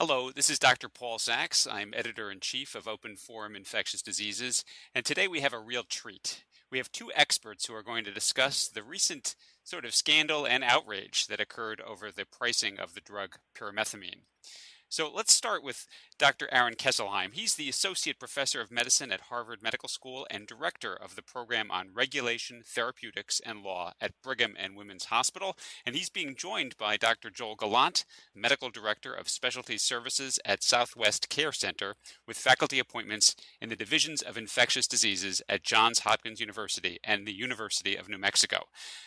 Hello, this is Dr. Paul Sax. I'm editor in chief of Open Forum Infectious Diseases, and today we have a real treat. We have two experts who are going to discuss the recent sort of scandal and outrage that occurred over the pricing of the drug pyrimethamine. So let's start with Dr. Aaron Kesselheim. He's the Associate Professor of Medicine at Harvard Medical School and Director of the Program on Regulation, Therapeutics, and Law at Brigham and Women's Hospital. And he's being joined by Dr. Joel Gallant, Medical Director of Specialty Services at Southwest Care Center, with faculty appointments in the Divisions of Infectious Diseases at Johns Hopkins University and the University of New Mexico.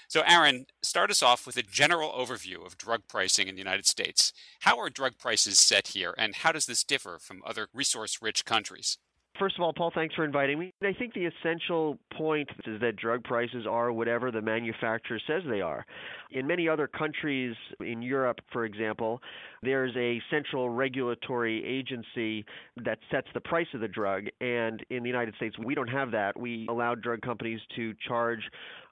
So, Aaron, start us off with a general overview of drug pricing in the United States. How are drug prices set here, and how does this differ from other resource rich countries? First of all, Paul, thanks for inviting me. I think the essential point is that drug prices are whatever the manufacturer says they are. In many other countries, in Europe, for example, there's a central regulatory agency that sets the price of the drug. And in the United States, we don't have that. We allow drug companies to charge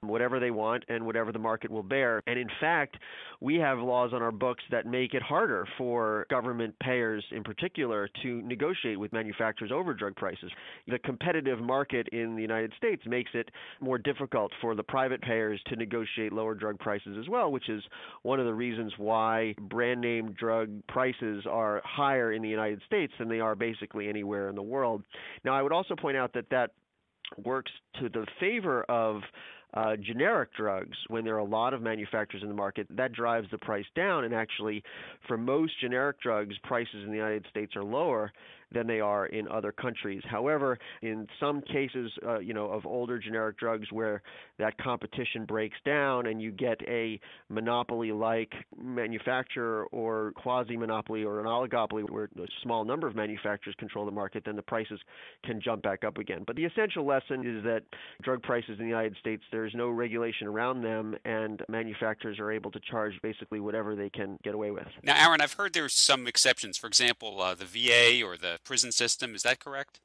whatever they want and whatever the market will bear. And in fact, we have laws on our books that make it harder for government payers in particular to negotiate with manufacturers over drug prices. The competitive market in the United States makes it more difficult for the private payers to negotiate lower drug prices as well, which is one of the reasons why brand name drug prices are higher in the United States than they are basically anywhere in the world. Now, I would also point out that that works to the favor of uh, generic drugs, when there are a lot of manufacturers in the market, that drives the price down. And actually, for most generic drugs, prices in the United States are lower than they are in other countries. However, in some cases, uh, you know, of older generic drugs where that competition breaks down and you get a monopoly-like manufacturer or quasi-monopoly or an oligopoly where a small number of manufacturers control the market, then the prices can jump back up again. But the essential lesson is that drug prices in the United States, there's no regulation around them, and manufacturers are able to charge basically whatever they can get away with. Now, Aaron, I've heard there's some exceptions. For example, uh, the VA or the prison system. Is that correct?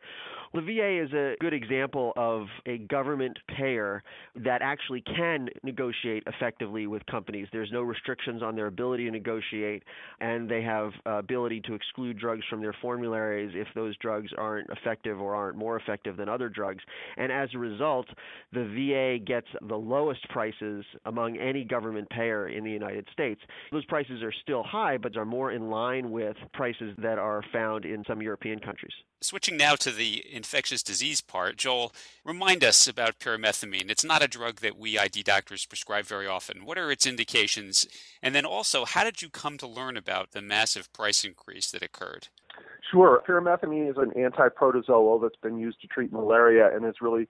The VA is a good example of a government payer that actually can negotiate effectively with companies. There's no restrictions on their ability to negotiate, and they have uh, ability to exclude drugs from their formularies if those drugs aren't effective or aren't more effective than other drugs. And as a result, the VA gets the lowest prices among any government payer in the United States. Those prices are still high, but are more in line with prices that are found in some European countries. Switching now to the infectious disease part, Joel, remind us about pyrimethamine. It's not a drug that we ID doctors prescribe very often. What are its indications? And then also, how did you come to learn about the massive price increase that occurred? Sure. Pyrimethamine is an anti-protozoal that's been used to treat malaria and is really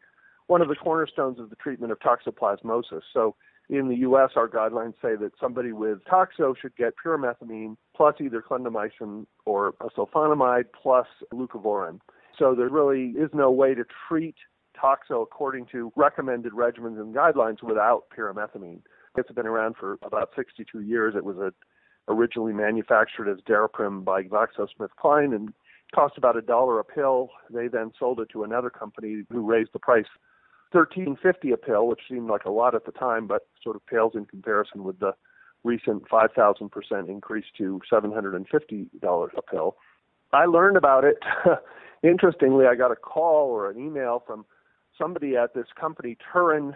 one of the cornerstones of the treatment of toxoplasmosis. So in the U.S., our guidelines say that somebody with toxo should get pyrimethamine plus either clindamycin or sulfonamide plus leucovorin. So there really is no way to treat toxo according to recommended regimens and guidelines without pyrimethamine. It's been around for about 62 years. It was a, originally manufactured as Daraprim by GlaxoSmithKline and cost about a dollar a pill. They then sold it to another company who raised the price 1350 a pill, which seemed like a lot at the time, but sort of pales in comparison with the recent 5,000% increase to $750 a pill. I learned about it. Interestingly, I got a call or an email from somebody at this company, Turing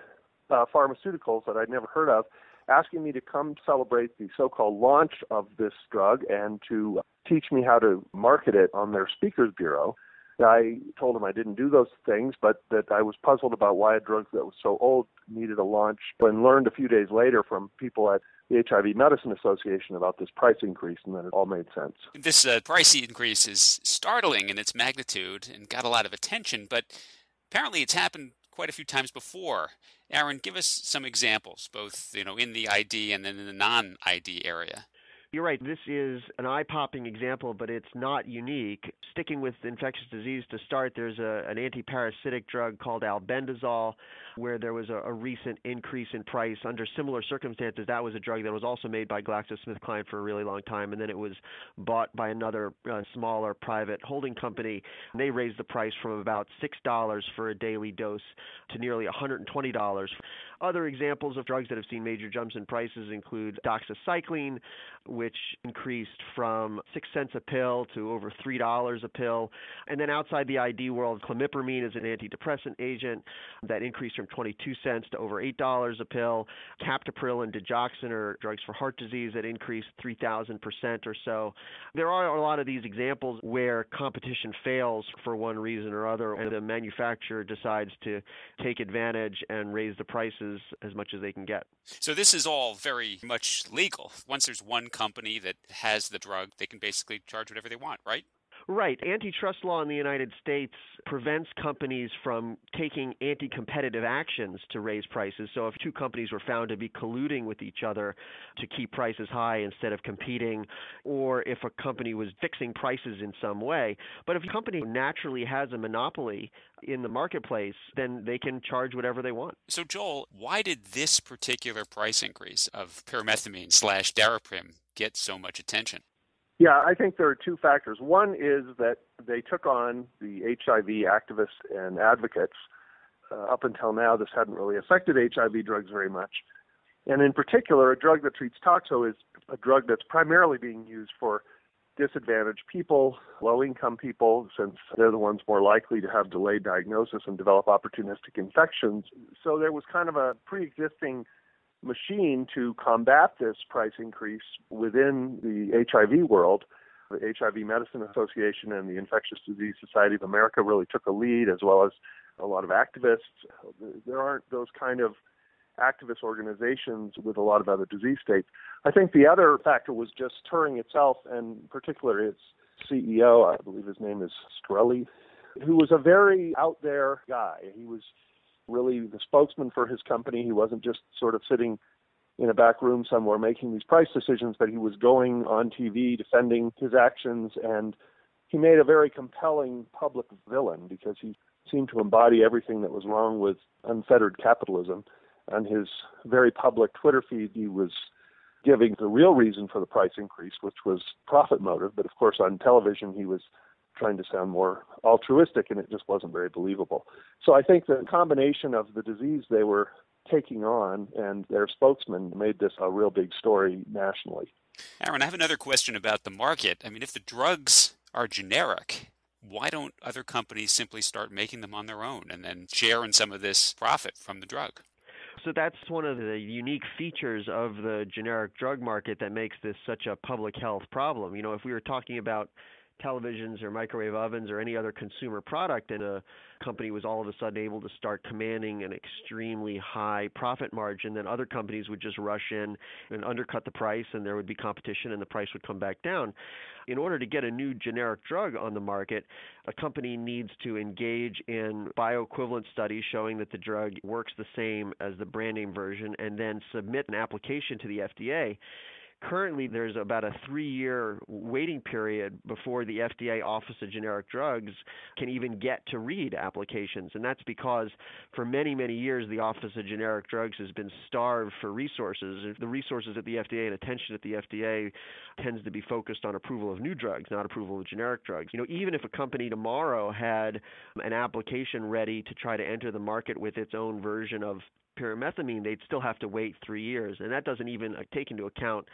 uh, Pharmaceuticals, that I'd never heard of, asking me to come celebrate the so called launch of this drug and to teach me how to market it on their speakers bureau. I told him I didn't do those things, but that I was puzzled about why a drug that was so old needed a launch, and learned a few days later from people at the HIV Medicine Association about this price increase, and then it all made sense. This uh, price increase is startling in its magnitude and got a lot of attention, but apparently it's happened quite a few times before. Aaron, give us some examples, both you know in the ID and then in the non-ID area. You're right. This is an eye popping example, but it's not unique. Sticking with infectious disease to start, there's a, an antiparasitic drug called albendazole, where there was a, a, recent increase in price. Under similar circumstances, that was a drug that was also made by GlaxoSmithKline for a really long time, and then it was bought by another uh, smaller private holding company. They raised the price from about $6 for a daily dose to nearly $120. Other examples of drugs that have seen major jumps in prices include doxycycline, which increased from 6 cents a pill to over $3 a pill. And then outside the ID world, clomipramine is an antidepressant agent that increased from 22 cents to over $8 a pill. Captopril and digoxin are drugs for heart disease that increased 3,000% or so. There are a lot of these examples where competition fails for one reason or other, and the manufacturer decides to take advantage and raise the prices as much as they can get. So this is all very much legal. Once there's one company that has the drug, they can basically charge whatever they want, right? Right. Antitrust law in the United States prevents companies from taking anti competitive actions to raise prices. So, if two companies were found to be colluding with each other to keep prices high instead of competing, or if a company was fixing prices in some way, but if a company naturally has a monopoly in the marketplace, then they can charge whatever they want. So, Joel, why did this particular price increase of pyrimethamine slash Daraprim get so much attention? Yeah, I think there are two factors. One is that they took on the HIV activists and advocates. Uh, up until now, this hadn't really affected HIV drugs very much. And in particular, a drug that treats toxo is a drug that's primarily being used for disadvantaged people, low income people, since they're the ones more likely to have delayed diagnosis and develop opportunistic infections. So there was kind of a pre existing machine to combat this price increase within the HIV world. The HIV Medicine Association and the Infectious Disease Society of America really took a lead, as well as a lot of activists. There aren't those kind of activist organizations with a lot of other disease states. I think the other factor was just Turing itself, and particularly its CEO, I believe his name is Shkreli, who was a very out there guy. He was really the spokesman for his company. He wasn't just sort of sitting in a back room somewhere making these price decisions, but he was going on TV defending his actions, and he made a very compelling public villain because he seemed to embody everything that was wrong with unfettered capitalism. On his very public Twitter feed, he was giving the real reason for the price increase, which was profit motive. But of course, on television, he was trying to sound more altruistic, and it just wasn't very believable. So I think the combination of the disease they were taking on and their spokesman made this a real big story nationally. Aaron, I have another question about the market. I mean, if the drugs are generic, why don't other companies simply start making them on their own and then share in some of this profit from the drug? So that's one of the unique features of the generic drug market that makes this such a public health problem. You know, if we were talking about televisions or microwave ovens or any other consumer product and a company was all of a sudden able to start commanding an extremely high profit margin then other companies would just rush in and undercut the price and there would be competition and the price would come back down. In order to get a new generic drug on the market a company needs to engage in bioequivalent studies showing that the drug works the same as the brand name version and then submit an application to the FDA Currently, there's about a three year waiting period before the FDA Office of Generic Drugs can even get to read applications. And that's because for many, many years, the Office of Generic Drugs has been starved for resources. The resources at the FDA and attention at the FDA tends to be focused on approval of new drugs, not approval of generic drugs. You know, even if a company tomorrow had an application ready to try to enter the market with its own version of pyrimethamine, they'd still have to wait three years. And that doesn't even uh, take into account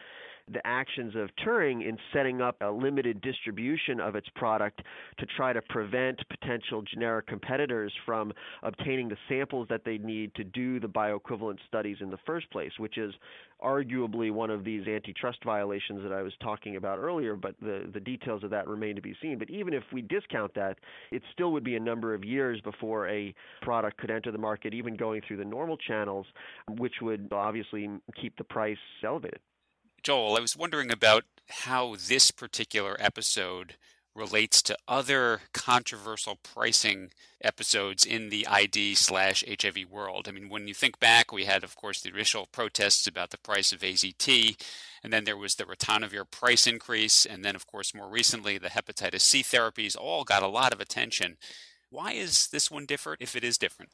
the actions of Turing in setting up a limited distribution of its product to try to prevent potential generic competitors from obtaining the samples that they need to do the bioequivalent studies in the first place, which is arguably one of these antitrust violations that I was talking about earlier, but the, the details of that remain to be seen. But even if we discount that, it still would be a number of years before a product could enter the market, even going through the normal channels, which would obviously keep the price elevated. Joel, I was wondering about how this particular episode relates to other controversial pricing episodes in the ID slash HIV world. I mean, when you think back, we had, of course, the initial protests about the price of AZT, and then there was the ritonavir price increase, and then, of course, more recently, the hepatitis C therapies all got a lot of attention. Why is this one different if it is different?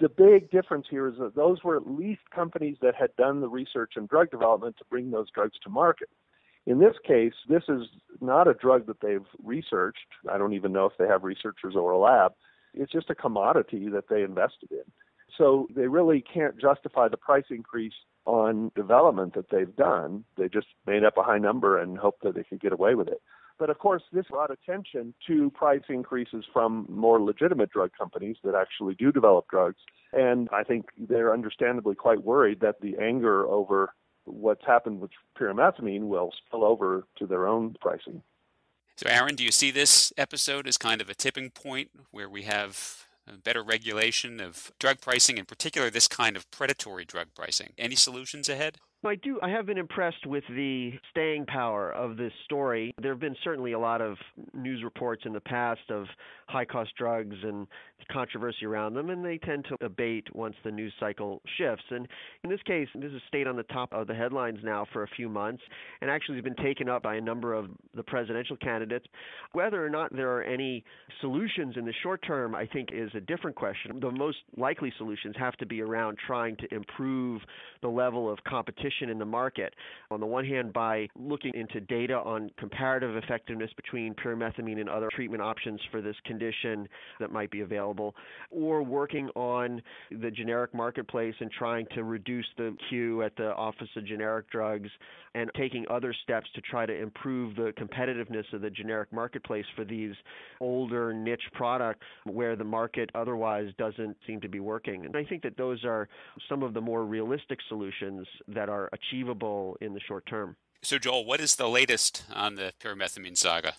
The big difference here is that those were at least companies that had done the research and drug development to bring those drugs to market. In this case, this is not a drug that they've researched. I don't even know if they have researchers or a lab. It's just a commodity that they invested in. So they really can't justify the price increase on development that they've done. They just made up a high number and hoped that they could get away with it. But of course, this brought attention to price increases from more legitimate drug companies that actually do develop drugs. And I think they're understandably quite worried that the anger over what's happened with pyrimethamine will spill over to their own pricing. So, Aaron, do you see this episode as kind of a tipping point where we have better regulation of drug pricing, in particular this kind of predatory drug pricing? Any solutions ahead? I do. I have been impressed with the staying power of this story. There have been certainly a lot of news reports in the past of high cost drugs and controversy around them, and they tend to abate once the news cycle shifts. And in this case, this has stayed on the top of the headlines now for a few months and actually has been taken up by a number of the presidential candidates. Whether or not there are any solutions in the short term, I think, is a different question. The most likely solutions have to be around trying to improve the level of competition in the market. On the one hand, by looking into data on comparative effectiveness between pyrimethamine and other treatment options for this condition that might be available, or working on the generic marketplace and trying to reduce the queue at the Office of Generic Drugs and taking other steps to try to improve the competitiveness of the generic marketplace for these older niche products where the market otherwise doesn't seem to be working. And I think that those are some of the more realistic solutions that are achievable in the short term. So, Joel, what is the latest on the pyrimethamine saga?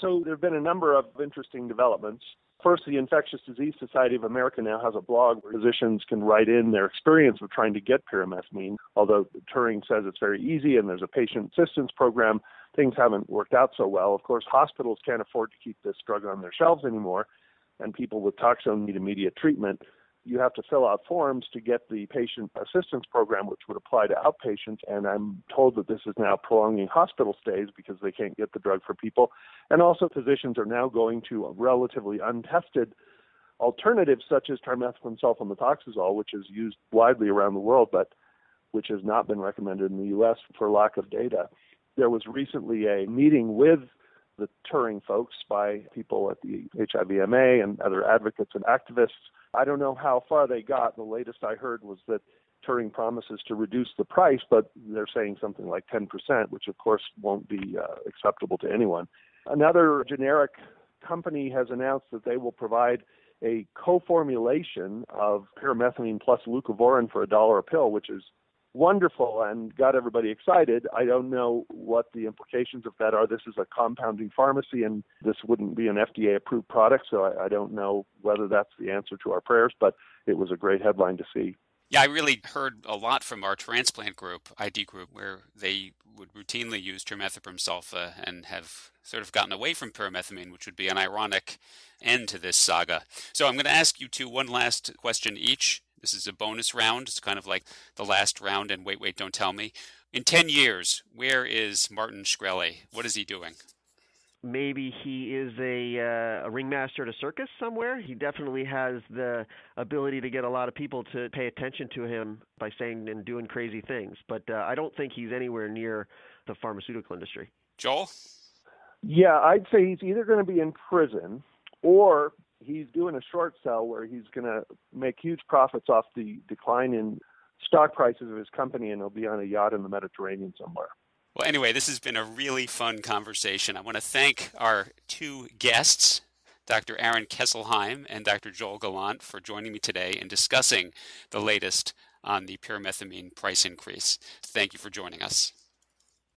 So, there have been a number of interesting developments. First, the Infectious Disease Society of America now has a blog where physicians can write in their experience of trying to get pyrimethamine. Although Turing says it's very easy and there's a patient assistance program, things haven't worked out so well. Of course, hospitals can't afford to keep this drug on their shelves anymore, and people with toxone need immediate treatment you have to fill out forms to get the patient assistance program, which would apply to outpatients. And I'm told that this is now prolonging hospital stays because they can't get the drug for people. And also, physicians are now going to relatively untested alternatives such as trimethoprim sulfamethoxazole, which is used widely around the world, but which has not been recommended in the U.S. for lack of data. There was recently a meeting with the Turing folks by people at the HIVMA and other advocates and activists I don't know how far they got. The latest I heard was that Turing promises to reduce the price, but they're saying something like 10%, which of course won't be uh, acceptable to anyone. Another generic company has announced that they will provide a co-formulation of pyrimethamine plus leucovorin for a dollar a pill, which is wonderful and got everybody excited. I don't know what the implications of that are. This is a compounding pharmacy, and this wouldn't be an FDA approved product, so I, I don't know whether that's the answer to our prayers, but it was a great headline to see. Yeah, I really heard a lot from our transplant group, ID group, where they would routinely use trimethoprim sulfa and have sort of gotten away from pyrimethamine, which would be an ironic end to this saga. So I'm going to ask you two one last question each. This is a bonus round. It's kind of like the last round and Wait, Wait, Don't Tell Me. In 10 years, where is Martin Shkreli? What is he doing? Maybe he is a, uh, a ringmaster at a circus somewhere. He definitely has the ability to get a lot of people to pay attention to him by saying and doing crazy things. But uh, I don't think he's anywhere near the pharmaceutical industry. Joel? Yeah, I'd say he's either going to be in prison or he's doing a short sell where he's going to make huge profits off the decline in stock prices of his company and he'll be on a yacht in the Mediterranean somewhere. Well, anyway, this has been a really fun conversation. I want to thank our two guests, Dr. Aaron Kesselheim and Dr. Joel Gallant, for joining me today and discussing the latest on the pyrimethamine price increase. Thank you for joining us.